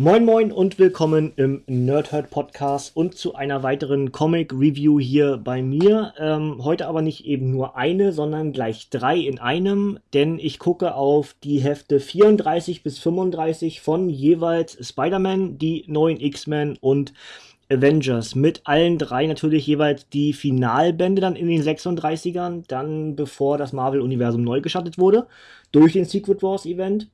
Moin Moin und willkommen im Nerdhurt Podcast und zu einer weiteren Comic Review hier bei mir. Ähm, heute aber nicht eben nur eine, sondern gleich drei in einem, denn ich gucke auf die Hefte 34 bis 35 von jeweils Spider-Man, die neuen X-Men und Avengers mit allen drei natürlich jeweils die Finalbände dann in den 36ern, dann bevor das Marvel-Universum neu geschattet wurde durch den Secret Wars Event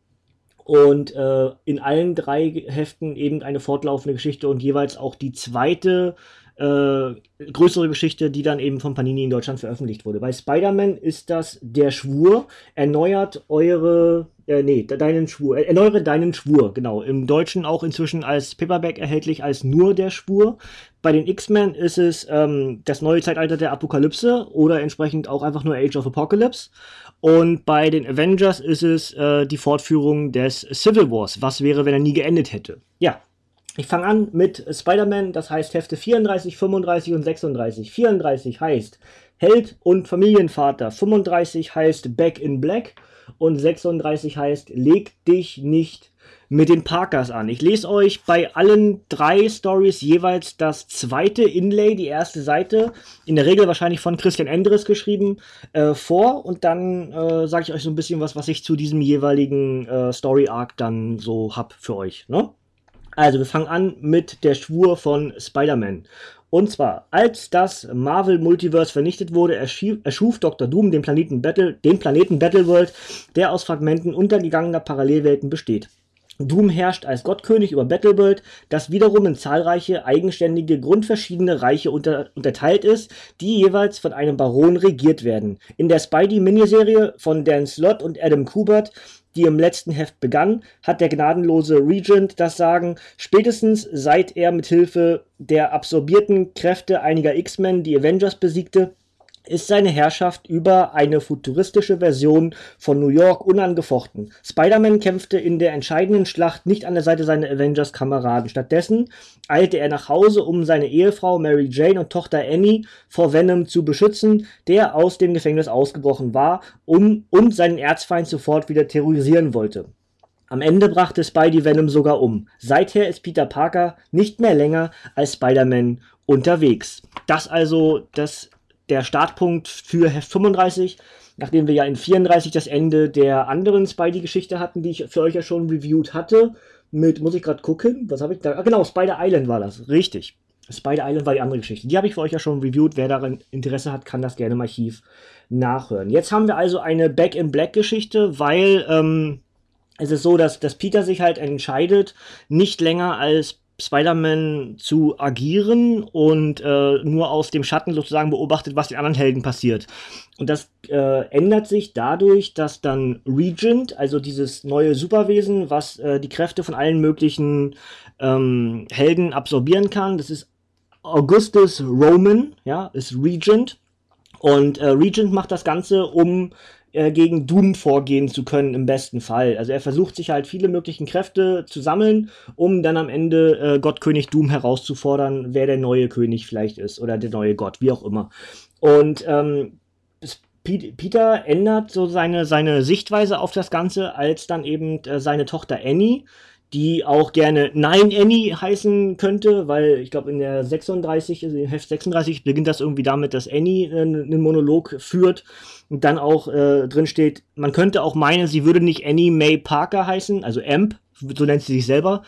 und äh, in allen drei Heften eben eine fortlaufende Geschichte und jeweils auch die zweite äh, größere Geschichte, die dann eben von Panini in Deutschland veröffentlicht wurde. Bei Spider-Man ist das der Schwur, erneuert eure, äh, nee, deinen Schwur, äh, erneuere deinen Schwur, genau. Im Deutschen auch inzwischen als Paperback erhältlich als nur der Schwur. Bei den X-Men ist es ähm, das neue Zeitalter der Apokalypse oder entsprechend auch einfach nur Age of Apocalypse. Und bei den Avengers ist es äh, die Fortführung des Civil Wars. Was wäre, wenn er nie geendet hätte? Ja, ich fange an mit Spider-Man, das heißt Hefte 34, 35 und 36. 34 heißt Held und Familienvater. 35 heißt Back in Black. Und 36 heißt Leg dich nicht mit den Parkers an. Ich lese euch bei allen drei Stories jeweils das zweite Inlay, die erste Seite, in der Regel wahrscheinlich von Christian Endres geschrieben, äh, vor und dann äh, sage ich euch so ein bisschen was, was ich zu diesem jeweiligen äh, Story Arc dann so hab für euch. Ne? Also wir fangen an mit der Schwur von Spider-Man. Und zwar, als das Marvel Multiverse vernichtet wurde, erschuf, erschuf Dr. Doom den Planeten Battle, den Planeten Battleworld, der aus Fragmenten untergegangener Parallelwelten besteht. Doom herrscht als Gottkönig über Battleworld, das wiederum in zahlreiche eigenständige, grundverschiedene Reiche unter, unterteilt ist, die jeweils von einem Baron regiert werden. In der Spidey-Miniserie von Dan Slott und Adam Kubert die im letzten Heft begann, hat der gnadenlose Regent das Sagen, spätestens seit er mit Hilfe der absorbierten Kräfte einiger X-Men die Avengers besiegte, ist seine Herrschaft über eine futuristische Version von New York unangefochten. Spider-Man kämpfte in der entscheidenden Schlacht nicht an der Seite seiner Avengers-Kameraden. Stattdessen eilte er nach Hause, um seine Ehefrau Mary Jane und Tochter Annie vor Venom zu beschützen, der aus dem Gefängnis ausgebrochen war um, und seinen Erzfeind sofort wieder terrorisieren wollte. Am Ende brachte Spidey Venom sogar um. Seither ist Peter Parker nicht mehr länger als Spider-Man unterwegs. Das also das der Startpunkt für Heft 35, nachdem wir ja in 34 das Ende der anderen Spidey-Geschichte hatten, die ich für euch ja schon reviewed hatte. Mit, muss ich gerade gucken, was habe ich da? Ah, genau, Spider Island war das, richtig. Spider Island war die andere Geschichte. Die habe ich für euch ja schon reviewed. Wer daran Interesse hat, kann das gerne im Archiv nachhören. Jetzt haben wir also eine Back in Black Geschichte, weil ähm, es ist so, dass, dass Peter sich halt entscheidet, nicht länger als Spider-Man zu agieren und äh, nur aus dem Schatten sozusagen beobachtet, was den anderen Helden passiert. Und das äh, ändert sich dadurch, dass dann Regent, also dieses neue Superwesen, was äh, die Kräfte von allen möglichen ähm, Helden absorbieren kann, das ist Augustus Roman, ja, ist Regent. Und äh, Regent macht das Ganze, um äh, gegen Doom vorgehen zu können im besten Fall. Also er versucht sich halt viele möglichen Kräfte zu sammeln, um dann am Ende äh, Gottkönig Doom herauszufordern, wer der neue König vielleicht ist oder der neue Gott, wie auch immer. Und ähm, Peter ändert so seine, seine Sichtweise auf das Ganze, als dann eben äh, seine Tochter Annie die auch gerne Nein Annie heißen könnte, weil ich glaube in der 36, also in Heft 36 beginnt das irgendwie damit, dass Annie äh, einen Monolog führt und dann auch äh, drin steht, man könnte auch meinen, sie würde nicht Annie May Parker heißen, also Amp, so nennt sie sich selber,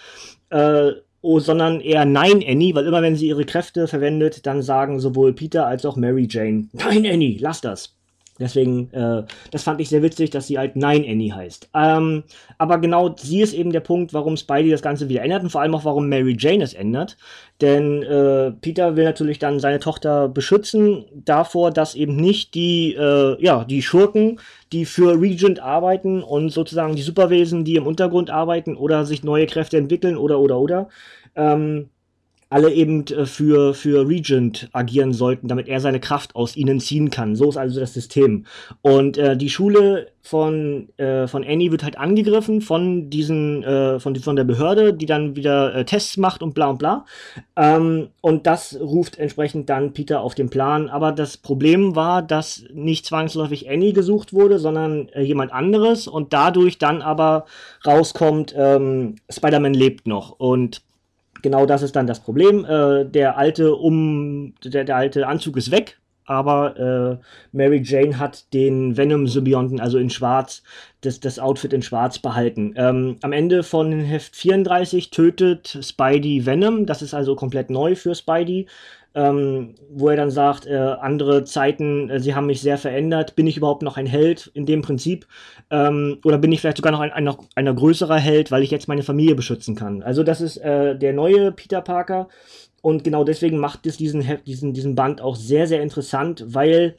äh, oh, sondern eher Nein Annie, weil immer wenn sie ihre Kräfte verwendet, dann sagen sowohl Peter als auch Mary Jane, Nein Annie, lass das. Deswegen, äh, das fand ich sehr witzig, dass sie halt Nein Annie heißt. Ähm, aber genau sie ist eben der Punkt, warum Spidey das Ganze wieder ändert und vor allem auch, warum Mary Jane es ändert. Denn äh, Peter will natürlich dann seine Tochter beschützen davor, dass eben nicht die, äh, ja, die Schurken, die für Regent arbeiten und sozusagen die Superwesen, die im Untergrund arbeiten oder sich neue Kräfte entwickeln oder oder oder, ähm, alle eben äh, für, für Regent agieren sollten, damit er seine Kraft aus ihnen ziehen kann. So ist also das System. Und äh, die Schule von, äh, von Annie wird halt angegriffen von diesen, äh, von, von der Behörde, die dann wieder äh, Tests macht und bla und bla. Ähm, und das ruft entsprechend dann Peter auf den Plan. Aber das Problem war, dass nicht zwangsläufig Annie gesucht wurde, sondern äh, jemand anderes und dadurch dann aber rauskommt, ähm, Spider-Man lebt noch. Und genau das ist dann das Problem. Äh, der alte um der, der alte Anzug ist weg, aber äh, Mary Jane hat den Venom-Symbionten, also in Schwarz, das, das Outfit in Schwarz behalten. Ähm, am Ende von Heft 34 tötet Spidey Venom, das ist also komplett neu für Spidey ähm, wo er dann sagt, äh, andere Zeiten, äh, sie haben mich sehr verändert, bin ich überhaupt noch ein Held in dem Prinzip? Ähm, oder bin ich vielleicht sogar noch ein, ein noch einer größerer Held, weil ich jetzt meine Familie beschützen kann? Also das ist äh, der neue Peter Parker und genau deswegen macht es diesen, diesen, diesen Band auch sehr, sehr interessant, weil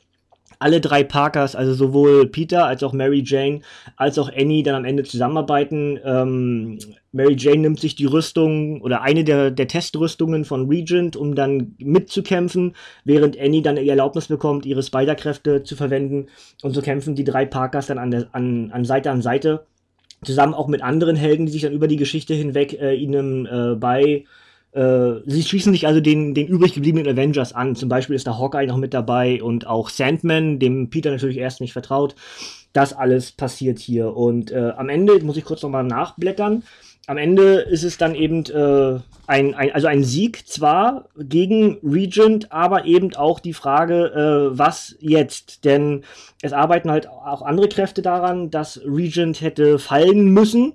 alle drei Parkers, also sowohl Peter als auch Mary Jane als auch Annie dann am Ende zusammenarbeiten. Ähm, Mary Jane nimmt sich die Rüstung oder eine der, der Testrüstungen von Regent, um dann mitzukämpfen, während Annie dann die Erlaubnis bekommt, ihre Spider-Kräfte zu verwenden. Und so kämpfen die drei Parkers dann an, der, an, an Seite an Seite. Zusammen auch mit anderen Helden, die sich dann über die Geschichte hinweg äh, ihnen äh, bei sie schließen sich also den, den übrig gebliebenen Avengers an. Zum Beispiel ist da Hawkeye noch mit dabei und auch Sandman, dem Peter natürlich erst nicht vertraut. Das alles passiert hier. Und äh, am Ende, muss ich kurz nochmal nachblättern, am Ende ist es dann eben äh, ein, ein, also ein Sieg zwar gegen Regent, aber eben auch die Frage, äh, was jetzt? Denn es arbeiten halt auch andere Kräfte daran, dass Regent hätte fallen müssen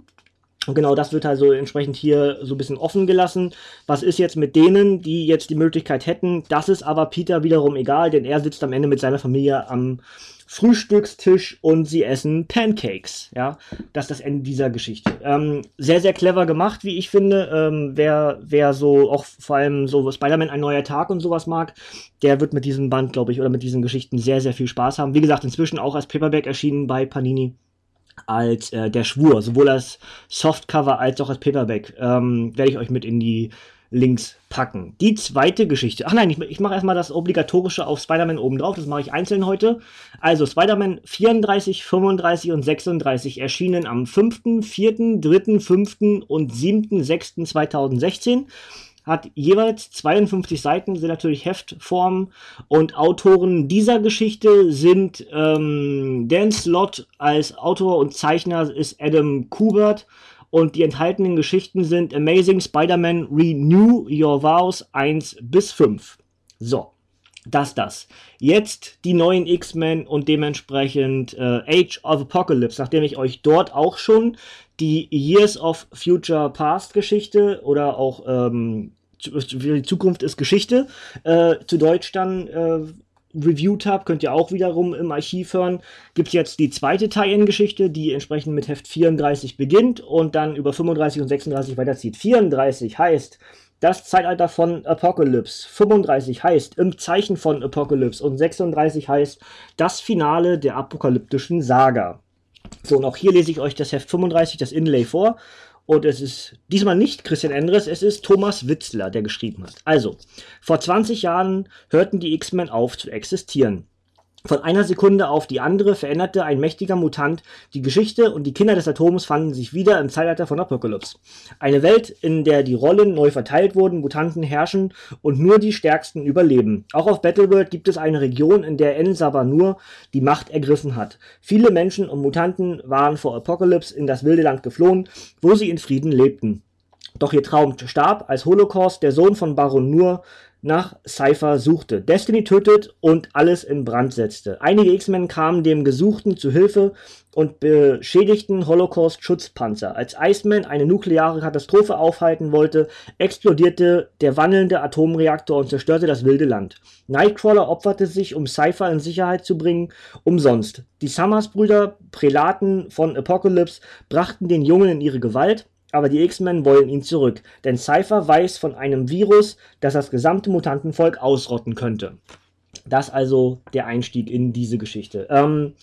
und genau das wird also entsprechend hier so ein bisschen offen gelassen. Was ist jetzt mit denen, die jetzt die Möglichkeit hätten? Das ist aber Peter wiederum egal, denn er sitzt am Ende mit seiner Familie am Frühstückstisch und sie essen Pancakes. Ja, das ist das Ende dieser Geschichte. Ähm, sehr, sehr clever gemacht, wie ich finde. Ähm, wer, wer so auch vor allem so Spider-Man ein neuer Tag und sowas mag, der wird mit diesem Band, glaube ich, oder mit diesen Geschichten sehr, sehr viel Spaß haben. Wie gesagt, inzwischen auch als Paperback erschienen bei Panini als äh, der Schwur, sowohl als Softcover als auch als Paperback. Ähm, Werde ich euch mit in die Links packen. Die zweite Geschichte. Ach nein, ich, ich mache erstmal das obligatorische auf Spider-Man oben drauf. Das mache ich einzeln heute. Also Spider-Man 34, 35 und 36 erschienen am 5., 4., 3., 5. und 7. 6. 2016 hat jeweils 52 Seiten, sind natürlich Heftformen. Und Autoren dieser Geschichte sind ähm, Dan Slott als Autor und Zeichner ist Adam Kubert. Und die enthaltenen Geschichten sind Amazing Spider-Man Renew Your Vows 1 bis 5. So, das, das. Jetzt die neuen X-Men und dementsprechend äh, Age of Apocalypse, nachdem ich euch dort auch schon die Years of Future Past Geschichte oder auch ähm, die Zukunft ist Geschichte äh, zu Deutsch dann äh, reviewed habe, könnt ihr auch wiederum im Archiv hören, gibt es jetzt die zweite Tie-In-Geschichte, die entsprechend mit Heft 34 beginnt und dann über 35 und 36 weiterzieht. 34 heißt das Zeitalter von Apocalypse. 35 heißt im Zeichen von Apocalypse und 36 heißt das Finale der apokalyptischen Saga. So, und auch hier lese ich euch das Heft 35, das Inlay vor. Und es ist diesmal nicht Christian Endres, es ist Thomas Witzler, der geschrieben hat. Also, vor 20 Jahren hörten die X-Men auf zu existieren. Von einer Sekunde auf die andere veränderte ein mächtiger Mutant die Geschichte und die Kinder des Atoms fanden sich wieder im Zeitalter von Apocalypse. Eine Welt, in der die Rollen neu verteilt wurden, Mutanten herrschen und nur die Stärksten überleben. Auch auf Battleworld gibt es eine Region, in der En Sabanur die Macht ergriffen hat. Viele Menschen und Mutanten waren vor Apocalypse in das wilde Land geflohen, wo sie in Frieden lebten. Doch ihr Traum starb, als Holocaust der Sohn von Baron Nur nach Cypher suchte, Destiny tötet und alles in Brand setzte. Einige X-Men kamen dem Gesuchten zu Hilfe und beschädigten Holocaust-Schutzpanzer. Als Iceman eine nukleare Katastrophe aufhalten wollte, explodierte der wandelnde Atomreaktor und zerstörte das wilde Land. Nightcrawler opferte sich, um Cypher in Sicherheit zu bringen, umsonst. Die Summers-Brüder, Prälaten von Apocalypse, brachten den Jungen in ihre Gewalt aber die X-Men wollen ihn zurück, denn Cypher weiß von einem Virus, das das gesamte Mutantenvolk ausrotten könnte. Das also der Einstieg in diese Geschichte. Ähm,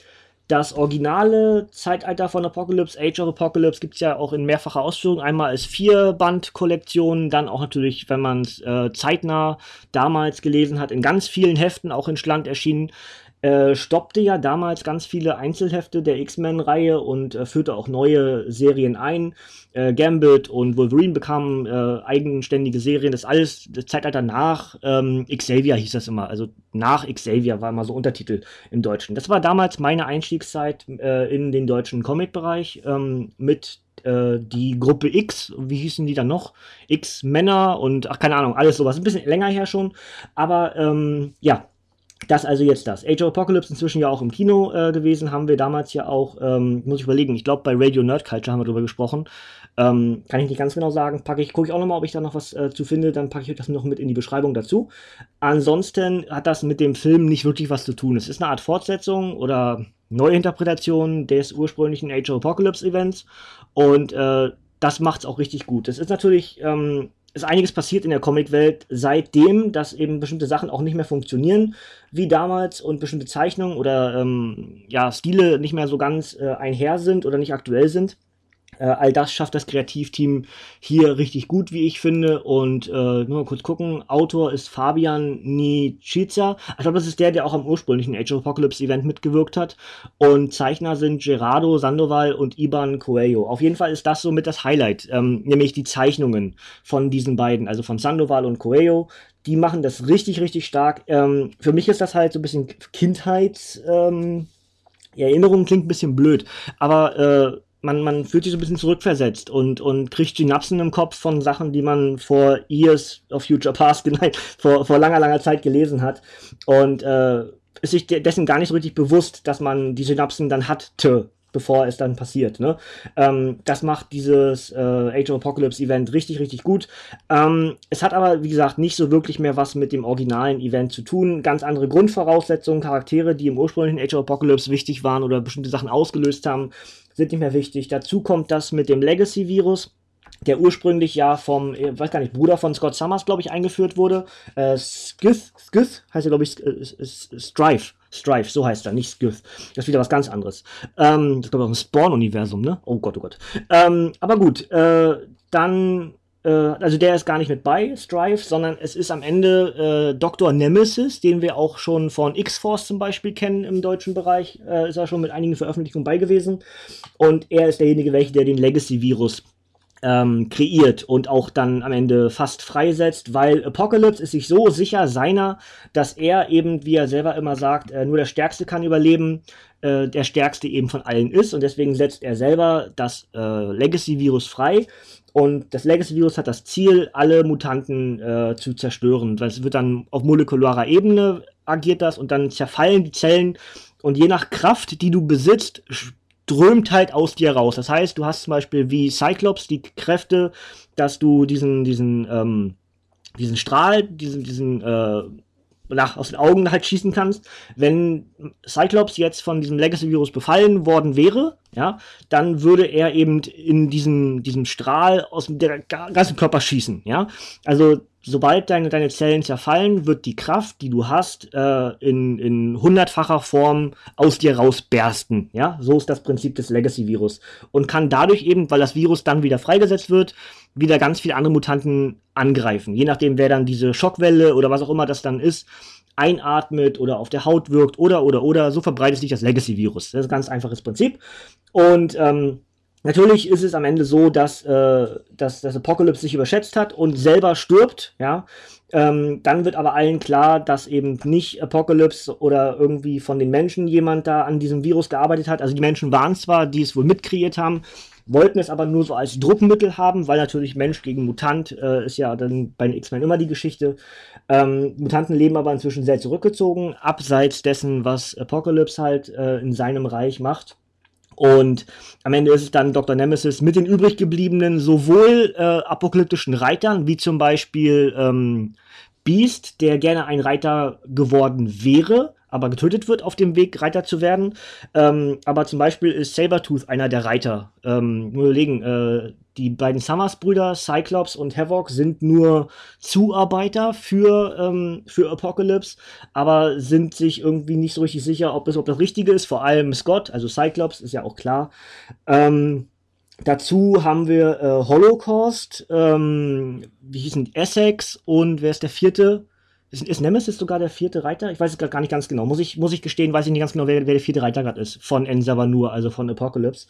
Das originale Zeitalter von Apocalypse, Age of Apocalypse, gibt es ja auch in mehrfacher Ausführung. Einmal als Vierband-Kollektion, dann auch natürlich, wenn man es äh, zeitnah damals gelesen hat, in ganz vielen Heften, auch in Schland erschienen äh, stoppte ja damals ganz viele Einzelhefte der X-Men-Reihe und äh, führte auch neue Serien ein. Äh, Gambit und Wolverine bekamen äh, eigenständige Serien. Das alles das Zeitalter nach ähm, Xavier hieß das immer. Also nach Xavier war immer so Untertitel im Deutschen. Das war damals meine Einstiegszeit äh, in den deutschen Comic-Bereich ähm, mit äh, die Gruppe X, wie hießen die dann noch? X-Männer und ach, keine Ahnung, alles sowas. Ein bisschen länger her schon. Aber ähm, ja, das also jetzt das. Age of Apocalypse inzwischen ja auch im Kino äh, gewesen, haben wir damals ja auch, ähm, muss ich überlegen, ich glaube bei Radio Nerd Culture haben wir drüber gesprochen. Ähm, kann ich nicht ganz genau sagen. Packe ich, gucke ich auch nochmal, ob ich da noch was äh, zu finde, dann packe ich das noch mit in die Beschreibung dazu. Ansonsten hat das mit dem Film nicht wirklich was zu tun. Es ist eine Art Fortsetzung oder Neuinterpretation des ursprünglichen Age of Apocalypse Events und äh, das macht es auch richtig gut. Es ist natürlich ähm, ist einiges passiert in der Comicwelt seitdem, dass eben bestimmte Sachen auch nicht mehr funktionieren wie damals und bestimmte Zeichnungen oder ähm, ja, Stile nicht mehr so ganz äh, einher sind oder nicht aktuell sind. Äh, all das schafft das Kreativteam hier richtig gut, wie ich finde. Und äh, nur mal kurz gucken. Autor ist Fabian Niciza. Ich glaube, das ist der, der auch am ursprünglichen Age of Apocalypse Event mitgewirkt hat. Und Zeichner sind Gerardo Sandoval und Iban Coelho. Auf jeden Fall ist das somit das Highlight, ähm, nämlich die Zeichnungen von diesen beiden, also von Sandoval und Coelho die machen das richtig, richtig stark. Ähm, für mich ist das halt so ein bisschen Kindheit. Ähm, Erinnerung klingt ein bisschen blöd, aber äh, man, man fühlt sich so ein bisschen zurückversetzt und, und kriegt Synapsen im Kopf von Sachen, die man vor Years of Future Past, nein, vor, vor langer, langer Zeit gelesen hat. Und äh, ist sich dessen gar nicht so richtig bewusst, dass man die Synapsen dann hatte, bevor es dann passiert. Ne? Ähm, das macht dieses äh, Age of Apocalypse Event richtig, richtig gut. Ähm, es hat aber, wie gesagt, nicht so wirklich mehr was mit dem originalen Event zu tun. Ganz andere Grundvoraussetzungen, Charaktere, die im ursprünglichen Age of Apocalypse wichtig waren oder bestimmte Sachen ausgelöst haben, sind nicht mehr wichtig. Dazu kommt das mit dem Legacy-Virus der ursprünglich ja vom, ich weiß gar nicht, Bruder von Scott Summers, glaube ich, eingeführt wurde. Äh, Skith, Skith heißt er, glaube ich, Strife. Strife, so heißt er, nicht Skith. Das ist wieder was ganz anderes. Ähm, das ich, auch ein Spawn-Universum, ne? Oh Gott, oh Gott. Ähm, aber gut, äh, dann äh, also der ist gar nicht mit bei, Strife, sondern es ist am Ende äh, Dr. Nemesis, den wir auch schon von X-Force zum Beispiel kennen im deutschen Bereich, äh, ist er schon mit einigen Veröffentlichungen bei gewesen. Und er ist derjenige, welcher der den Legacy-Virus ähm, kreiert und auch dann am Ende fast freisetzt, weil Apocalypse ist sich so sicher seiner, dass er eben, wie er selber immer sagt, äh, nur der Stärkste kann überleben, äh, der Stärkste eben von allen ist und deswegen setzt er selber das äh, Legacy-Virus frei und das Legacy-Virus hat das Ziel, alle Mutanten äh, zu zerstören. Das wird dann auf molekularer Ebene agiert das und dann zerfallen die Zellen und je nach Kraft, die du besitzt, strömt halt aus dir raus. Das heißt, du hast zum Beispiel wie Cyclops die Kräfte, dass du diesen, diesen, ähm, diesen Strahl, diesen, diesen, äh, nach, aus den Augen halt schießen kannst. Wenn Cyclops jetzt von diesem Legacy-Virus befallen worden wäre, ja, dann würde er eben in diesen, diesem Strahl aus dem ganzen Körper schießen, ja. Also sobald deine, deine Zellen zerfallen, wird die Kraft, die du hast, äh, in, in hundertfacher Form aus dir rausbersten. Ja, so ist das Prinzip des Legacy-Virus. Und kann dadurch eben, weil das Virus dann wieder freigesetzt wird, wieder ganz viele andere Mutanten angreifen. Je nachdem, wer dann diese Schockwelle oder was auch immer das dann ist, einatmet oder auf der Haut wirkt oder oder oder, so verbreitet sich das Legacy-Virus. Das ist ein ganz einfaches Prinzip. Und ähm, Natürlich ist es am Ende so, dass, äh, dass das Apocalypse sich überschätzt hat und selber stirbt, ja. Ähm, dann wird aber allen klar, dass eben nicht Apocalypse oder irgendwie von den Menschen jemand da an diesem Virus gearbeitet hat. Also die Menschen waren zwar, die es wohl mitkreiert haben, wollten es aber nur so als Druckmittel haben, weil natürlich Mensch gegen Mutant äh, ist ja dann bei den X-Men immer die Geschichte. Ähm, Mutanten leben aber inzwischen sehr zurückgezogen, abseits dessen, was Apocalypse halt äh, in seinem Reich macht. Und am Ende ist es dann Dr. Nemesis mit den übrig gebliebenen sowohl äh, apokalyptischen Reitern, wie zum Beispiel ähm, Beast, der gerne ein Reiter geworden wäre, aber getötet wird auf dem Weg, Reiter zu werden. Ähm, aber zum Beispiel ist Sabertooth einer der Reiter. Ähm, nur überlegen, äh, die beiden Summers-Brüder, Cyclops und Havoc, sind nur Zuarbeiter für, ähm, für Apocalypse, aber sind sich irgendwie nicht so richtig sicher, ob das, ob das Richtige ist. Vor allem Scott, also Cyclops, ist ja auch klar. Ähm, dazu haben wir äh, Holocaust, ähm, wie hießen Essex und wer ist der vierte? Ist, ist Nemesis sogar der vierte Reiter? Ich weiß es gerade gar nicht ganz genau. Muss ich, muss ich gestehen, weiß ich nicht ganz genau, wer, wer der vierte Reiter gerade ist von En Savanur, also von Apocalypse.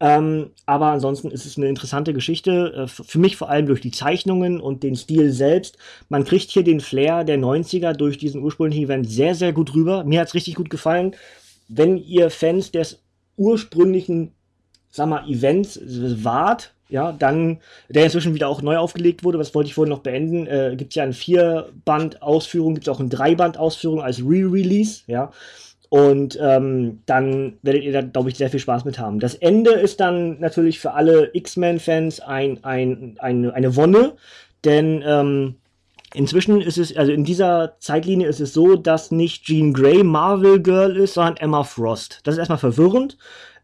Ähm, aber ansonsten ist es eine interessante Geschichte. Äh, für mich vor allem durch die Zeichnungen und den Stil selbst. Man kriegt hier den Flair der 90er durch diesen ursprünglichen Event sehr, sehr gut rüber. Mir hat es richtig gut gefallen. Wenn ihr Fans des ursprünglichen, sag mal, Events wart, ja, dann, der inzwischen wieder auch neu aufgelegt wurde, was wollte ich vorhin noch beenden, äh, gibt es ja ein Vier-Band-Ausführung, gibt es auch ein Drei-Band-Ausführung als Re-Release, ja. Und ähm, dann werdet ihr da, glaube ich, sehr viel Spaß mit haben. Das Ende ist dann natürlich für alle X-Men-Fans ein, ein, ein, eine Wonne, denn ähm, inzwischen ist es, also in dieser Zeitlinie ist es so, dass nicht Jean Grey Marvel Girl ist, sondern Emma Frost. Das ist erstmal verwirrend.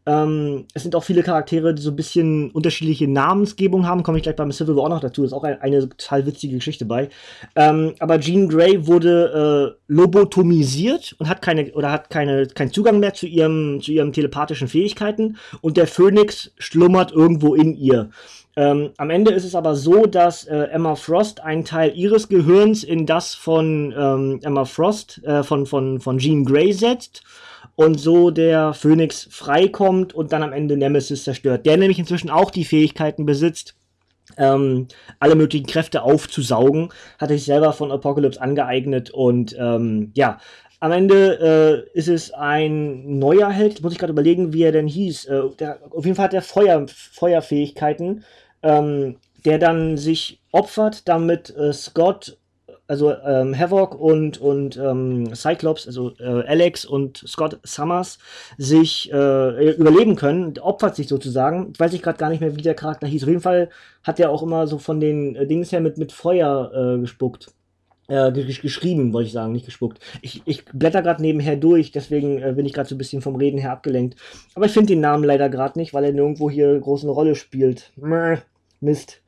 Ähm, es sind auch viele Charaktere, die so ein bisschen unterschiedliche Namensgebung haben. Komme ich gleich beim Civil War noch dazu. Ist auch ein, eine total witzige Geschichte bei. Ähm, aber Jean Grey wurde äh, lobotomisiert und hat keine oder hat keine keinen Zugang mehr zu ihrem zu ihren telepathischen Fähigkeiten. Und der Phönix schlummert irgendwo in ihr. Ähm, am Ende ist es aber so, dass äh, Emma Frost einen Teil ihres Gehirns in das von ähm, Emma Frost, äh, von, von, von Jean Grey setzt und so der Phönix freikommt und dann am Ende Nemesis zerstört. Der nämlich inzwischen auch die Fähigkeiten besitzt, ähm, alle möglichen Kräfte aufzusaugen, hat sich selber von Apocalypse angeeignet und ähm, ja, am Ende äh, ist es ein neuer Held. Muss ich gerade überlegen, wie er denn hieß. Äh, der, auf jeden Fall hat er Feuer, Feuerfähigkeiten, ähm, der dann sich opfert, damit äh, Scott also ähm, Havoc und, und ähm, Cyclops, also äh, Alex und Scott Summers, sich äh, überleben können, opfert sich sozusagen. Ich weiß ich gerade gar nicht mehr, wie der Charakter hieß. Auf jeden Fall hat er auch immer so von den äh, Dings her mit, mit Feuer äh, gespuckt. Äh, geschrieben, wollte ich sagen, nicht gespuckt. Ich, ich blätter gerade nebenher durch, deswegen äh, bin ich gerade so ein bisschen vom Reden her abgelenkt. Aber ich finde den Namen leider gerade nicht, weil er nirgendwo hier groß eine Rolle spielt. Mist.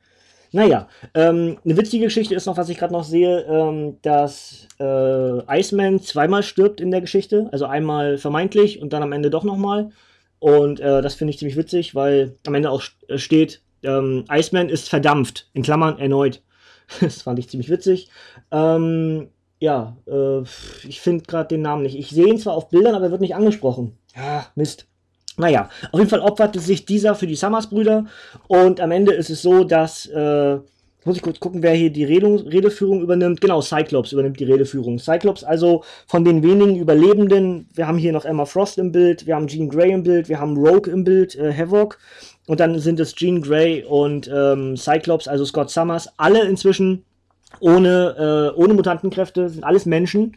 Naja, ähm, eine witzige Geschichte ist noch, was ich gerade noch sehe, ähm, dass äh, Iceman zweimal stirbt in der Geschichte. Also einmal vermeintlich und dann am Ende doch nochmal. Und äh, das finde ich ziemlich witzig, weil am Ende auch äh, steht, ähm, Iceman ist verdampft, in Klammern erneut. das fand ich ziemlich witzig. Ähm, ja, äh, ich finde gerade den Namen nicht. Ich sehe ihn zwar auf Bildern, aber er wird nicht angesprochen. Ah, Mist. Naja, auf jeden Fall opferte sich dieser für die Summers-Brüder und am Ende ist es so, dass, äh, muss ich kurz gucken, wer hier die Redung, Redeführung übernimmt. Genau, Cyclops übernimmt die Redeführung. Cyclops also von den wenigen Überlebenden, wir haben hier noch Emma Frost im Bild, wir haben Jean Grey im Bild, wir haben Rogue im Bild, äh, Havoc und dann sind es Jean Grey und ähm, Cyclops, also Scott Summers, alle inzwischen ohne, äh, ohne Mutantenkräfte, sind alles Menschen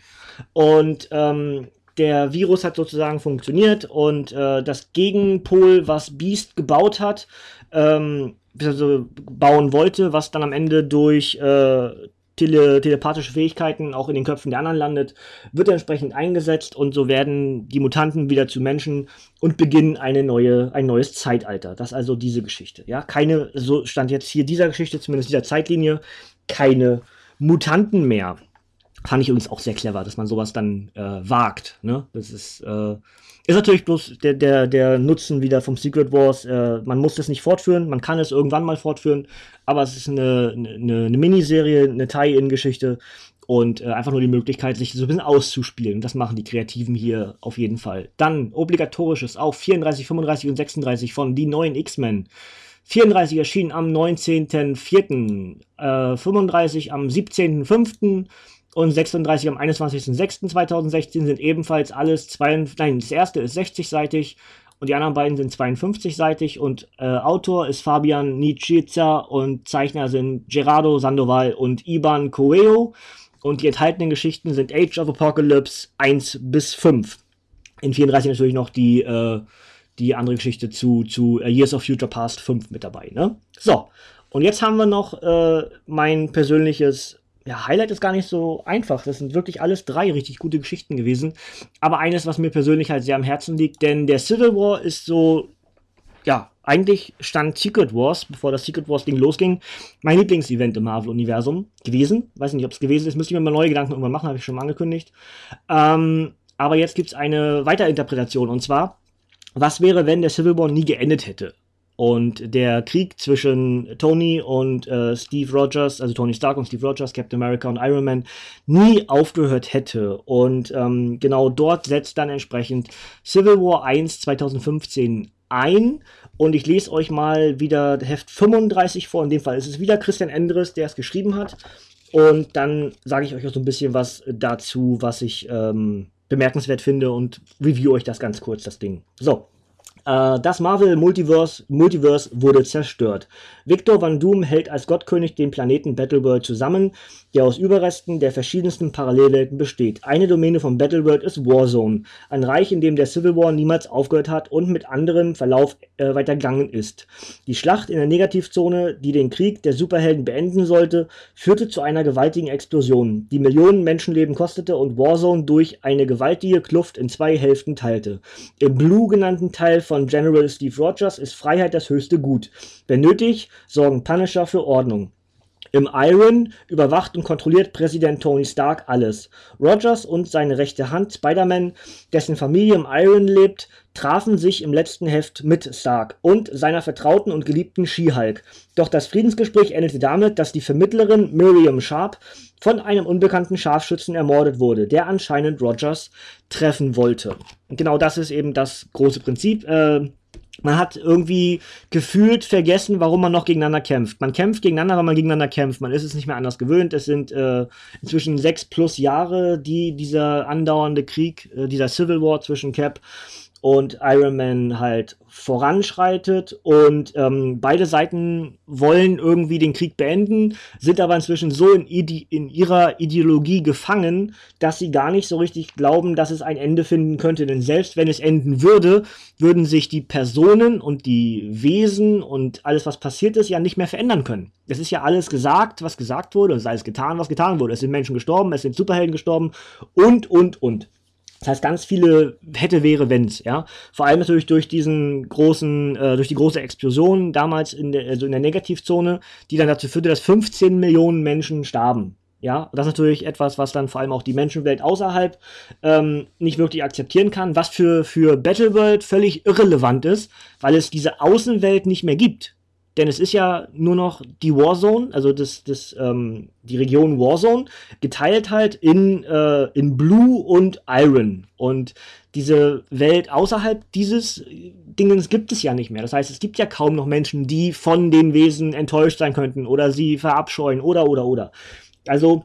und ähm, der Virus hat sozusagen funktioniert und äh, das Gegenpol, was Beast gebaut hat, ähm, also bauen wollte, was dann am Ende durch äh, tele telepathische Fähigkeiten auch in den Köpfen der anderen landet, wird entsprechend eingesetzt und so werden die Mutanten wieder zu Menschen und beginnen eine neue, ein neues Zeitalter. Das ist also diese Geschichte. Ja, keine, so stand jetzt hier dieser Geschichte, zumindest dieser Zeitlinie, keine Mutanten mehr. Fand ich übrigens auch sehr clever, dass man sowas dann äh, wagt. Ne? Das ist, äh, ist natürlich bloß der, der, der Nutzen wieder vom Secret Wars. Äh, man muss das nicht fortführen, man kann es irgendwann mal fortführen, aber es ist eine, eine, eine Miniserie, eine Tie-In-Geschichte und äh, einfach nur die Möglichkeit, sich so ein bisschen auszuspielen. Das machen die Kreativen hier auf jeden Fall. Dann obligatorisches auch 34, 35 und 36 von Die neuen X-Men. 34 erschien am 19.04., äh, 35 am 17.05., und 36 am 21.06.2016 sind ebenfalls alles zwei, nein, das erste ist 60-seitig und die anderen beiden sind 52-seitig und äh, Autor ist Fabian Nicieza und Zeichner sind Gerardo Sandoval und Iban Coelho und die enthaltenen Geschichten sind Age of Apocalypse 1 bis 5. In 34 natürlich noch die, äh, die andere Geschichte zu, zu Years of Future Past 5 mit dabei. Ne? So, und jetzt haben wir noch äh, mein persönliches ja, Highlight ist gar nicht so einfach. Das sind wirklich alles drei richtig gute Geschichten gewesen. Aber eines, was mir persönlich halt sehr am Herzen liegt, denn der Civil War ist so, ja, eigentlich stand Secret Wars, bevor das Secret Wars Ding losging, mein Lieblingsevent im Marvel-Universum gewesen. Weiß nicht, ob es gewesen ist, müsste ich mir mal neue Gedanken irgendwann machen, habe ich schon mal angekündigt. Ähm, aber jetzt gibt es eine Weiterinterpretation und zwar, was wäre, wenn der Civil War nie geendet hätte? Und der Krieg zwischen Tony und äh, Steve Rogers, also Tony Stark und Steve Rogers, Captain America und Iron Man, nie aufgehört hätte. Und ähm, genau dort setzt dann entsprechend Civil War 1 2015 ein. Und ich lese euch mal wieder Heft 35 vor. In dem Fall ist es wieder Christian Endres, der es geschrieben hat. Und dann sage ich euch auch so ein bisschen was dazu, was ich ähm, bemerkenswert finde und review euch das ganz kurz, das Ding. So, das Marvel Multiverse, Multiverse wurde zerstört. Victor Van Doom hält als Gottkönig den Planeten Battleworld zusammen, der aus Überresten der verschiedensten Parallelwelten besteht. Eine Domäne von Battleworld ist Warzone, ein Reich, in dem der Civil War niemals aufgehört hat und mit anderem Verlauf äh, weitergegangen ist. Die Schlacht in der Negativzone, die den Krieg der Superhelden beenden sollte, führte zu einer gewaltigen Explosion, die Millionen Menschenleben kostete und Warzone durch eine gewaltige Kluft in zwei Hälften teilte. Im Blue genannten Teil von General Steve Rogers ist Freiheit das höchste Gut. Wenn nötig, sorgen Punisher für Ordnung. Im Iron überwacht und kontrolliert Präsident Tony Stark alles. Rogers und seine rechte Hand Spider-Man, dessen Familie im Iron lebt, trafen sich im letzten Heft mit Stark und seiner vertrauten und geliebten She-Hulk. Doch das Friedensgespräch endete damit, dass die Vermittlerin Miriam Sharp von einem unbekannten Scharfschützen ermordet wurde, der anscheinend Rogers treffen wollte. Und genau das ist eben das große Prinzip. Äh, man hat irgendwie gefühlt vergessen, warum man noch gegeneinander kämpft. Man kämpft gegeneinander, weil man gegeneinander kämpft. Man ist es nicht mehr anders gewöhnt. Es sind äh, inzwischen sechs plus Jahre, die dieser andauernde Krieg, äh, dieser Civil War zwischen Cap und Iron Man halt voranschreitet und ähm, beide Seiten wollen irgendwie den Krieg beenden, sind aber inzwischen so in, in, ihrer Ideologie gefangen, dass sie gar nicht so richtig glauben, dass es ein Ende finden könnte. Denn selbst wenn es enden würde, würden sich die Personen und die Wesen und alles, was passiert ist, ja nicht mehr verändern können. Es ist ja alles gesagt, was gesagt wurde, es ist alles getan, was getan wurde. Es sind Menschen gestorben, es sind Superhelden gestorben und, und, und. Das heißt, ganz viele hätte, wäre, wenn's, ja. Vor allem natürlich durch diesen großen, äh, durch die große Explosion damals in der, also in der Negativzone, die dann dazu führte, dass 15 Millionen Menschen starben. Ja, das ist natürlich etwas, was dann vor allem auch die Menschenwelt außerhalb ähm, nicht wirklich akzeptieren kann, was für, für Battleworld völlig irrelevant ist, weil es diese Außenwelt nicht mehr gibt. Denn es ist ja nur noch die Warzone, also das, das, ähm, die Region Warzone, geteilt halt in, äh, in Blue und Iron. Und diese Welt außerhalb dieses Dingens gibt es ja nicht mehr. Das heißt, es gibt ja kaum noch Menschen, die von den Wesen enttäuscht sein könnten oder sie verabscheuen oder oder oder. Also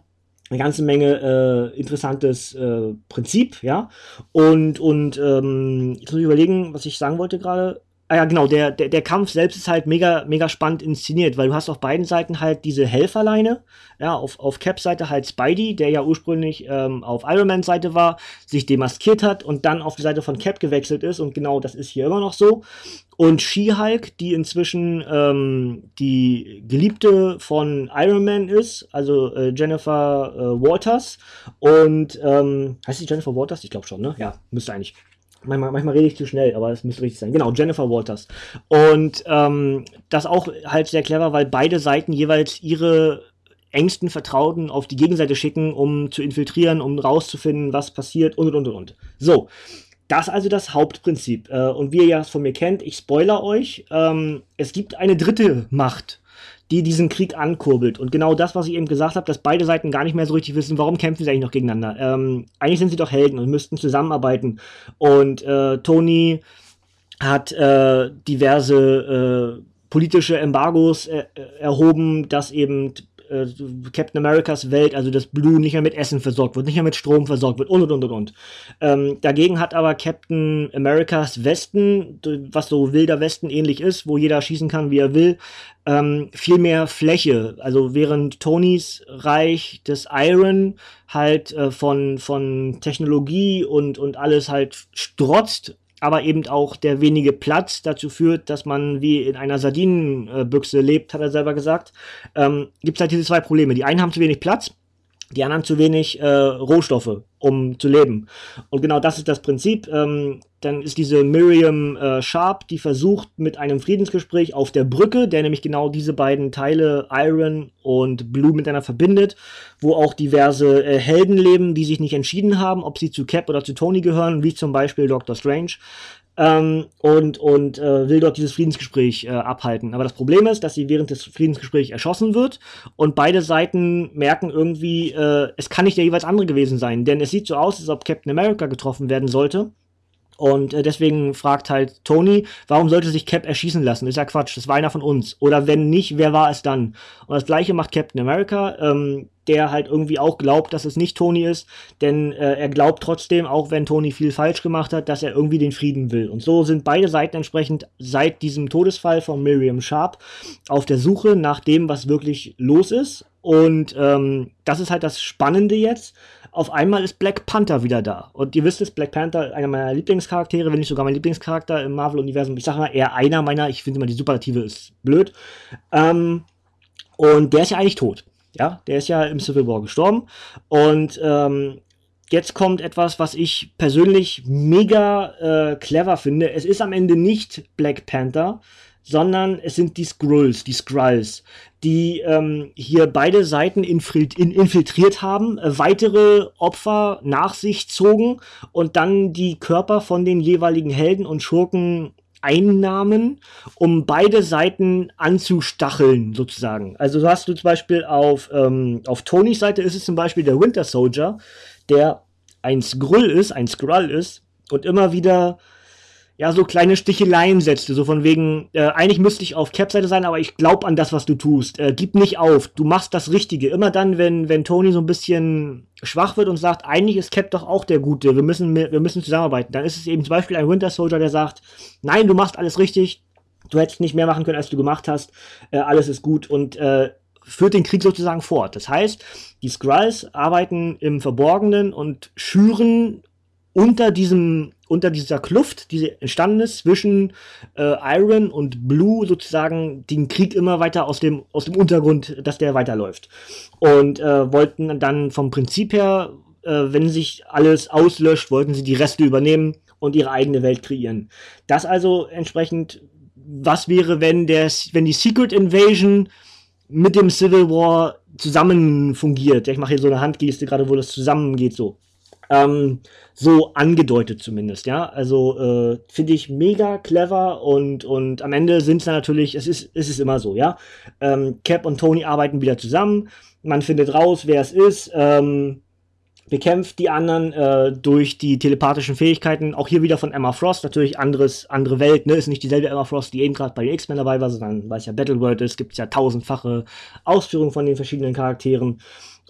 eine ganze Menge äh, interessantes äh, Prinzip, ja. Und, und ähm, jetzt muss ich überlegen, was ich sagen wollte gerade. Ah ja, genau, der, der, der Kampf selbst ist halt mega, mega spannend inszeniert, weil du hast auf beiden Seiten halt diese Helferleine, ja, auf, auf Caps Seite halt Spidey, der ja ursprünglich ähm, auf Iron Man Seite war, sich demaskiert hat und dann auf die Seite von Cap gewechselt ist und genau das ist hier immer noch so. Und She-Hulk, die inzwischen ähm, die Geliebte von Iron Man ist, also äh, Jennifer äh, Waters und, ähm, heißt sie Jennifer Waters? Ich glaube schon, ne? Ja, müsste eigentlich. Manchmal, manchmal rede ich zu schnell, aber es müsste richtig sein. Genau, Jennifer Walters. Und ähm, das auch halt sehr clever, weil beide Seiten jeweils ihre engsten Vertrauten auf die Gegenseite schicken, um zu infiltrieren, um rauszufinden, was passiert und und und und. So, das also das Hauptprinzip. Äh, und wie ihr ja von mir kennt, ich spoiler euch, ähm, es gibt eine dritte Macht die diesen Krieg ankurbelt. Und genau das, was ich eben gesagt habe, dass beide Seiten gar nicht mehr so richtig wissen, warum kämpfen sie eigentlich noch gegeneinander. Ähm, eigentlich sind sie doch Helden und müssten zusammenarbeiten. Und äh, Tony hat äh, diverse äh, politische Embargos äh, erhoben, dass eben äh, Captain Americas Welt, also das Blue, nicht mehr mit Essen versorgt wird, nicht mehr mit Strom versorgt wird und und und und und. Ähm, dagegen hat aber Captain Americas Westen, was so wilder Westen ähnlich ist, wo jeder schießen kann, wie er will, ähm, viel mehr Fläche. Also während Tonys Reich des Iron halt äh, von, von Technologie und, und alles halt strotzt, aber eben auch der wenige Platz dazu führt, dass man wie in einer Sardinenbüchse lebt, hat er selber gesagt, ähm, gibt es halt diese zwei Probleme. Die einen haben zu wenig Platz die anderen zu wenig äh, Rohstoffe, um zu leben. Und genau das ist das Prinzip. Ähm, dann ist diese Miriam äh, Sharp, die versucht mit einem Friedensgespräch auf der Brücke, der nämlich genau diese beiden Teile Iron und Blue miteinander verbindet, wo auch diverse äh, Helden leben, die sich nicht entschieden haben, ob sie zu Cap oder zu Tony gehören, wie zum Beispiel Doctor Strange ähm, und, und äh, will dort dieses Friedensgespräch äh, abhalten. Aber das Problem ist, dass sie während des Friedensgesprächs erschossen wird und beide Seiten merken irgendwie, äh, es kann nicht der jeweils andere gewesen sein, denn es sieht so aus, als ob Captain America getroffen werden sollte. Und äh, deswegen fragt halt Tony, warum sollte sich Cap erschießen lassen? Ist ja Quatsch, das war einer von uns. Oder wenn nicht, wer war es dann? Und das gleiche macht Captain America, ähm, der halt irgendwie auch glaubt, dass es nicht Tony ist, denn äh, er glaubt trotzdem, auch wenn Tony viel falsch gemacht hat, dass er irgendwie den Frieden will. Und so sind beide Seiten entsprechend seit diesem Todesfall von Miriam Sharp auf der Suche nach dem, was wirklich los ist. Und ähm, das ist halt das Spannende jetzt auf einmal ist Black Panther wieder da. Und ihr wisst es, Black Panther, einer meiner Lieblingscharaktere, wenn nicht sogar mein Lieblingscharakter im Marvel-Universum. Ich sage mal eher einer meiner, ich finde immer die Superlative ist blöd. Ähm, und der ist ja eigentlich tot. Ja, der ist ja im Civil War gestorben. Und ähm, jetzt kommt etwas, was ich persönlich mega äh, clever finde. Es ist am Ende nicht Black Panther, sondern es sind die Skrulls, die Skrulls, die ähm, hier beide Seiten infiltriert haben, äh, weitere Opfer nach sich zogen und dann die Körper von den jeweiligen Helden und Schurken einnahmen, um beide Seiten anzustacheln, sozusagen. Also so hast du zum Beispiel auf, ähm, auf Tonys Seite ist es zum Beispiel der Winter Soldier, der ein Skrull ist, ein Skrull ist und immer wieder ja, so kleine Sticheleien setzte, so von wegen, äh, eigentlich müsste ich auf Cap-Seite sein, aber ich glaube an das, was du tust. Äh, gib nicht auf, du machst das Richtige. Immer dann, wenn, wenn Tony so ein bisschen schwach wird und sagt, eigentlich ist Cap doch auch der Gute, wir müssen, wir müssen zusammenarbeiten, dann ist es eben zum Beispiel ein Winter Soldier, der sagt, nein, du machst alles richtig, du hättest nicht mehr machen können, als du gemacht hast, äh, alles ist gut und äh, führt den Krieg sozusagen fort. Das heißt, die Skrulls arbeiten im Verborgenen und schüren unter diesem unter dieser Kluft, die entstanden ist zwischen äh, Iron und Blue sozusagen den Krieg immer weiter aus dem aus dem Untergrund, dass der weiterläuft und äh, wollten dann vom Prinzip her, äh, wenn sich alles auslöscht, wollten sie die Reste übernehmen und ihre eigene Welt kreieren. Das also entsprechend, was wäre, wenn der wenn die Secret Invasion mit dem Civil War zusammen fungiert? Ich mache hier so eine Handgeste gerade, wo das zusammengeht so. Ähm, so angedeutet zumindest, ja. Also äh, finde ich mega clever und, und am Ende sind es natürlich, es ist, es ist immer so, ja. Ähm, Cap und Tony arbeiten wieder zusammen, man findet raus, wer es ist, ähm, bekämpft die anderen äh, durch die telepathischen Fähigkeiten, auch hier wieder von Emma Frost, natürlich anderes, andere Welt, ne, ist nicht dieselbe Emma Frost, die eben gerade bei den X-Men dabei war, sondern weil es ja Battleworld ist, gibt es ja tausendfache Ausführungen von den verschiedenen Charakteren.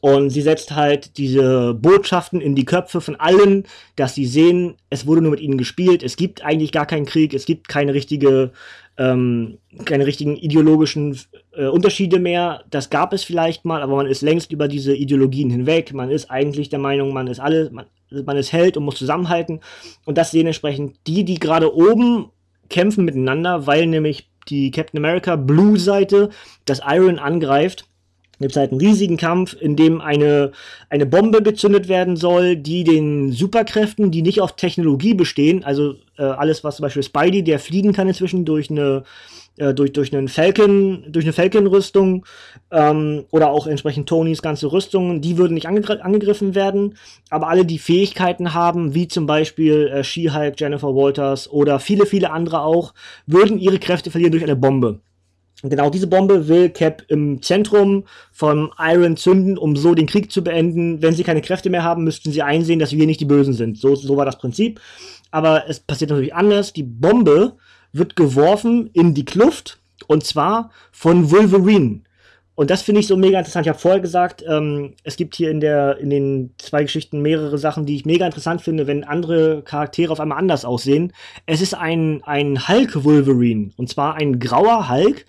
Und sie setzt halt diese Botschaften in die Köpfe von allen, dass sie sehen, es wurde nur mit ihnen gespielt, es gibt eigentlich gar keinen Krieg, es gibt keine richtige, ähm, keine richtigen ideologischen äh, Unterschiede mehr. Das gab es vielleicht mal, aber man ist längst über diese Ideologien hinweg. Man ist eigentlich der Meinung, man ist alle, man, man ist Held und muss zusammenhalten. Und das sehen entsprechend die, die gerade oben kämpfen miteinander, weil nämlich die Captain America Blue Seite das Iron angreift gibt es halt einen riesigen Kampf, in dem eine, eine Bombe gezündet werden soll, die den Superkräften, die nicht auf Technologie bestehen, also äh, alles, was zum Beispiel Spidey, der fliegen kann inzwischen durch eine äh, durch, durch einen Falcon, durch eine Falcon-Rüstung ähm, oder auch entsprechend Tonys ganze Rüstungen, die würden nicht angegr angegriffen werden, aber alle, die Fähigkeiten haben, wie zum Beispiel äh, She-Hulk, Jennifer Walters oder viele, viele andere auch, würden ihre Kräfte verlieren durch eine Bombe. Und genau diese Bombe will Cap im Zentrum von Iron zünden, um so den Krieg zu beenden. Wenn sie keine Kräfte mehr haben, müssten sie einsehen, dass wir nicht die Bösen sind. So, so war das Prinzip. Aber es passiert natürlich anders. Die Bombe wird geworfen in die Kluft und zwar von Wolverine. Und das finde ich so mega interessant. Ich habe vorher gesagt, ähm, es gibt hier in, der, in den zwei Geschichten mehrere Sachen, die ich mega interessant finde, wenn andere Charaktere auf einmal anders aussehen. Es ist ein, ein Hulk-Wolverine. Und zwar ein grauer Hulk,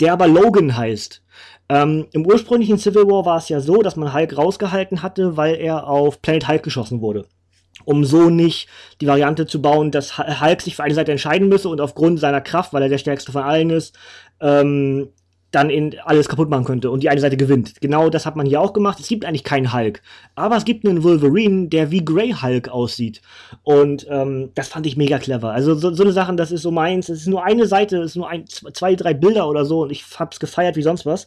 der aber Logan heißt. Ähm, Im ursprünglichen Civil War war es ja so, dass man Hulk rausgehalten hatte, weil er auf Planet Hulk geschossen wurde. Um so nicht die Variante zu bauen, dass Hulk sich für eine Seite entscheiden müsse und aufgrund seiner Kraft, weil er der stärkste von allen ist, ähm, dann in alles kaputt machen könnte und die eine Seite gewinnt. Genau das hat man hier auch gemacht. Es gibt eigentlich keinen Hulk, aber es gibt einen Wolverine, der wie Grey Hulk aussieht. Und ähm, das fand ich mega clever. Also so, so eine Sache, das ist so meins. Es ist nur eine Seite, es ist nur ein, zwei, drei Bilder oder so und ich hab's gefeiert wie sonst was.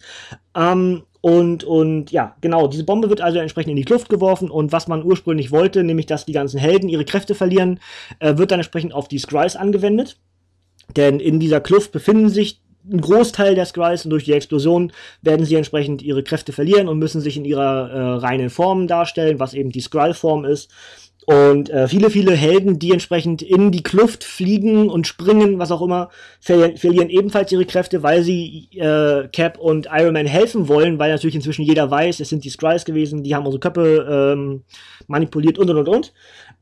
Ähm, und, und ja, genau, diese Bombe wird also entsprechend in die Kluft geworfen und was man ursprünglich wollte, nämlich dass die ganzen Helden ihre Kräfte verlieren, äh, wird dann entsprechend auf die Skrulls angewendet. Denn in dieser Kluft befinden sich ein Großteil der Skrulls und durch die Explosion werden sie entsprechend ihre Kräfte verlieren und müssen sich in ihrer äh, reinen Form darstellen, was eben die Skrull-Form ist. Und äh, viele, viele Helden, die entsprechend in die Kluft fliegen und springen, was auch immer, ver verlieren ebenfalls ihre Kräfte, weil sie äh, Cap und Iron Man helfen wollen, weil natürlich inzwischen jeder weiß, es sind die Skrulls gewesen, die haben unsere Köpfe ähm, manipuliert und und und und.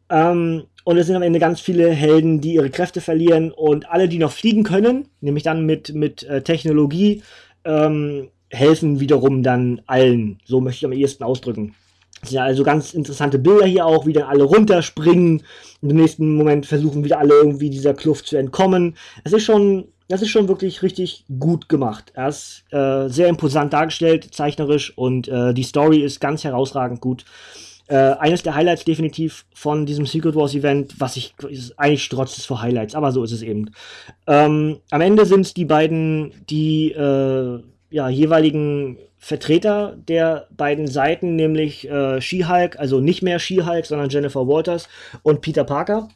Ähm, und es sind am Ende ganz viele Helden, die ihre Kräfte verlieren und alle, die noch fliegen können, nämlich dann mit, mit äh, Technologie, ähm, helfen wiederum dann allen. So möchte ich am ehesten ausdrücken. Es sind also ganz interessante Bilder hier auch, wie dann alle runterspringen und im nächsten Moment versuchen wieder alle irgendwie dieser Kluft zu entkommen. Es ist schon, das ist schon wirklich richtig gut gemacht. Er ist äh, sehr imposant dargestellt, zeichnerisch und äh, die Story ist ganz herausragend gut. Äh, eines der Highlights definitiv von diesem Secret Wars Event, was ich eigentlich strotzt es vor Highlights, aber so ist es eben. Ähm, am Ende sind es die beiden, die äh, ja, jeweiligen Vertreter der beiden Seiten, nämlich äh, She-Hulk, also nicht mehr She-Hulk, sondern Jennifer Walters und Peter Parker,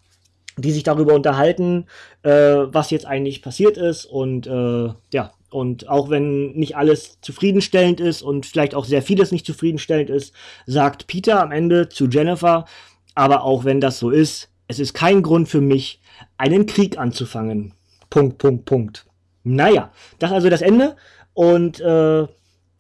die sich darüber unterhalten, äh, was jetzt eigentlich passiert ist und äh, ja, und auch wenn nicht alles zufriedenstellend ist und vielleicht auch sehr vieles nicht zufriedenstellend ist, sagt Peter am Ende zu Jennifer, aber auch wenn das so ist, es ist kein Grund für mich, einen Krieg anzufangen. Punkt, Punkt, Punkt. Naja, das ist also das Ende. Und äh,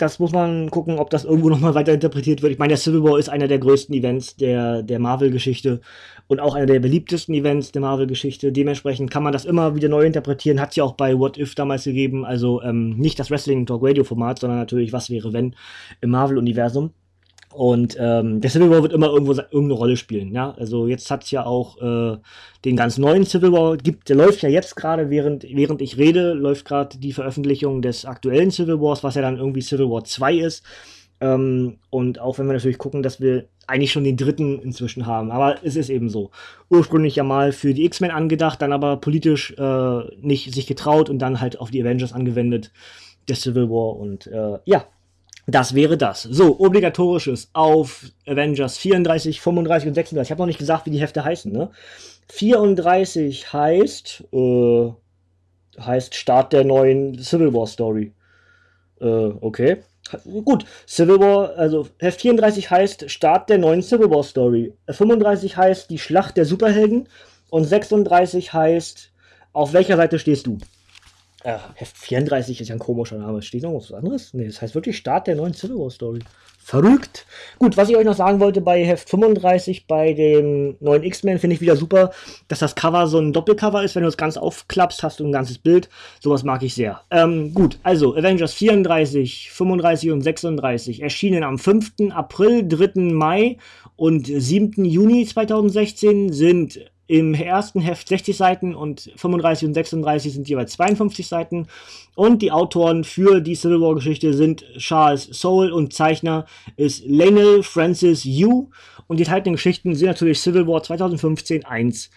das muss man gucken, ob das irgendwo nochmal weiter interpretiert wird. Ich meine, der Civil War ist einer der größten Events der, der Marvel-Geschichte und auch einer der beliebtesten Events der Marvel-Geschichte. Dementsprechend kann man das immer wieder neu interpretieren. Hat es ja auch bei What If damals gegeben. Also ähm, nicht das Wrestling Talk Radio Format, sondern natürlich Was wäre wenn im Marvel-Universum. Und ähm, der Civil War wird immer irgendwo irgendeine Rolle spielen. Ja? Also jetzt hat es ja auch äh, den ganz neuen Civil War, gibt, der läuft ja jetzt gerade, während, während ich rede, läuft gerade die Veröffentlichung des aktuellen Civil Wars, was ja dann irgendwie Civil War 2 ist. Ähm, und auch wenn wir natürlich gucken, dass wir eigentlich schon den dritten inzwischen haben. Aber es ist eben so. Ursprünglich ja mal für die X-Men angedacht, dann aber politisch äh, nicht sich getraut und dann halt auf die Avengers angewendet, der Civil War. Und äh, ja, das wäre das. So, obligatorisches auf Avengers 34, 35 und 36. Ich habe noch nicht gesagt, wie die Hefte heißen, ne? 34 heißt, äh, heißt Start der neuen Civil War Story. Äh, okay. Gut, Civil War, also Heft 34 heißt Start der neuen Civil War Story. 35 heißt die Schlacht der Superhelden und 36 heißt auf welcher Seite stehst du? Äh, Heft 34 ist ja ein komischer Name. Steht noch was anderes? Nee, das heißt wirklich Start der neuen Civil War Story. Verrückt. Gut, was ich euch noch sagen wollte bei Heft 35, bei dem neuen X-Men, finde ich wieder super, dass das Cover so ein Doppelcover ist. Wenn du es ganz aufklappst, hast du ein ganzes Bild. Sowas mag ich sehr. Ähm, gut, also Avengers 34, 35 und 36 erschienen am 5. April, 3. Mai und 7. Juni 2016 sind im ersten Heft 60 Seiten und 35 und 36 sind jeweils 52 Seiten. Und die Autoren für die Civil War Geschichte sind Charles Soule und Zeichner ist Lionel Francis Yu. Und die enthaltenen Geschichten sind natürlich Civil War 2015 1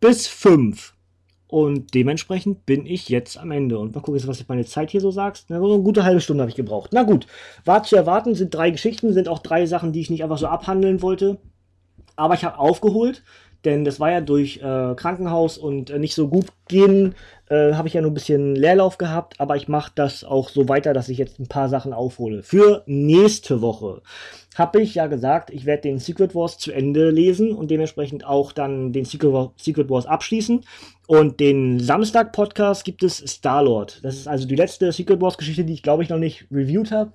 bis 5. Und dementsprechend bin ich jetzt am Ende. Und mal gucken, was ich meine Zeit hier so sagst. Na, so eine gute halbe Stunde habe ich gebraucht. Na gut, war zu erwarten, sind drei Geschichten, sind auch drei Sachen, die ich nicht einfach so abhandeln wollte. Aber ich habe aufgeholt denn das war ja durch äh, Krankenhaus und äh, nicht so gut gehen, äh, habe ich ja nur ein bisschen Leerlauf gehabt, aber ich mache das auch so weiter, dass ich jetzt ein paar Sachen aufhole. Für nächste Woche habe ich ja gesagt, ich werde den Secret Wars zu Ende lesen und dementsprechend auch dann den Secret, War, Secret Wars abschließen. Und den Samstag-Podcast gibt es Star-Lord. Das ist also die letzte Secret Wars-Geschichte, die ich glaube ich noch nicht reviewed habe.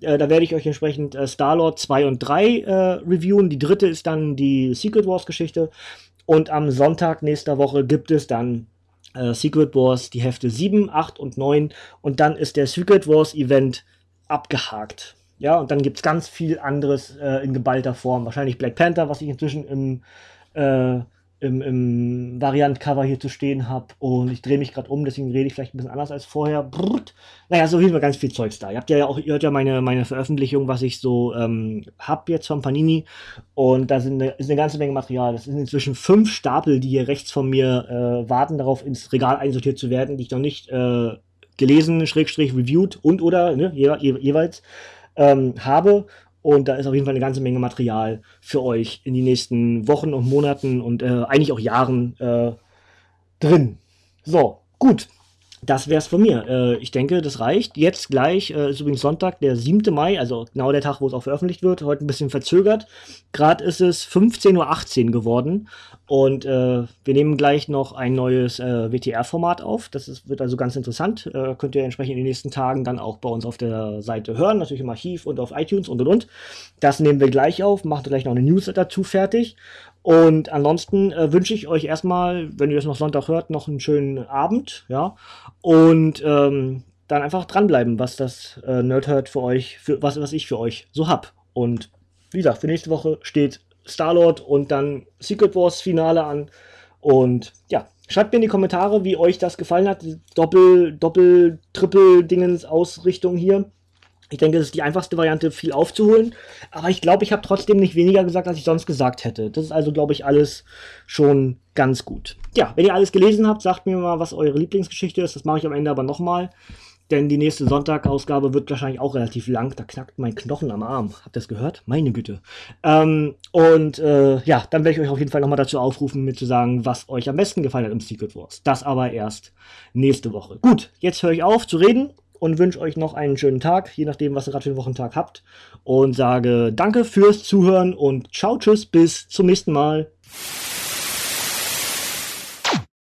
Äh, da werde ich euch entsprechend äh, Star-Lord 2 und 3 äh, reviewen. Die dritte ist dann die Secret Wars-Geschichte. Und am Sonntag nächster Woche gibt es dann äh, Secret Wars, die Hefte 7, 8 und 9. Und dann ist der Secret Wars Event abgehakt. Ja, und dann gibt es ganz viel anderes äh, in geballter Form. Wahrscheinlich Black Panther, was ich inzwischen im, im, im Variant-Cover hier zu stehen habe. Und ich drehe mich gerade um, deswegen rede ich vielleicht ein bisschen anders als vorher. Brrrt. Naja, so viel ganz viel Zeugs da. Ihr habt ja auch, ihr hört ja meine, meine Veröffentlichung, was ich so ähm, habe jetzt von Panini. Und da sind eine, ist eine ganze Menge Material. Das sind inzwischen fünf Stapel, die hier rechts von mir äh, warten, darauf ins Regal einsortiert zu werden, die ich noch nicht äh, gelesen, Schrägstrich, reviewed und oder ne, je, je, jeweils ähm, habe. Und da ist auf jeden Fall eine ganze Menge Material für euch in die nächsten Wochen und Monaten und äh, eigentlich auch Jahren äh, drin. So, gut. Das wäre es von mir. Äh, ich denke, das reicht. Jetzt gleich, äh, ist übrigens Sonntag, der 7. Mai, also genau der Tag, wo es auch veröffentlicht wird. Heute ein bisschen verzögert. Gerade ist es 15.18 Uhr geworden. Und äh, wir nehmen gleich noch ein neues äh, WTR-Format auf. Das ist, wird also ganz interessant. Äh, könnt ihr entsprechend in den nächsten Tagen dann auch bei uns auf der Seite hören. Natürlich im Archiv und auf iTunes und und und. Das nehmen wir gleich auf. Machen gleich noch eine News dazu fertig. Und ansonsten äh, wünsche ich euch erstmal, wenn ihr das noch Sonntag hört, noch einen schönen Abend, ja. Und ähm, dann einfach dranbleiben, was das äh, Nerdhurt für euch, für was, was ich für euch so hab. Und wie gesagt, für nächste Woche steht Starlord und dann Secret Wars Finale an. Und ja, schreibt mir in die Kommentare, wie euch das gefallen hat. Doppel, Doppel, Triple Dingens Ausrichtung hier. Ich denke, das ist die einfachste Variante, viel aufzuholen. Aber ich glaube, ich habe trotzdem nicht weniger gesagt, als ich sonst gesagt hätte. Das ist also, glaube ich, alles schon ganz gut. Ja, wenn ihr alles gelesen habt, sagt mir mal, was eure Lieblingsgeschichte ist. Das mache ich am Ende aber nochmal. Denn die nächste Sonntag-Ausgabe wird wahrscheinlich auch relativ lang. Da knackt mein Knochen am Arm. Habt ihr das gehört? Meine Güte. Ähm, und äh, ja, dann werde ich euch auf jeden Fall nochmal dazu aufrufen, mir zu sagen, was euch am besten gefallen hat im Secret Wars. Das aber erst nächste Woche. Gut, jetzt höre ich auf zu reden und wünsche euch noch einen schönen Tag, je nachdem, was ihr gerade für einen Wochentag habt. Und sage danke fürs Zuhören und ciao, tschüss, bis zum nächsten Mal.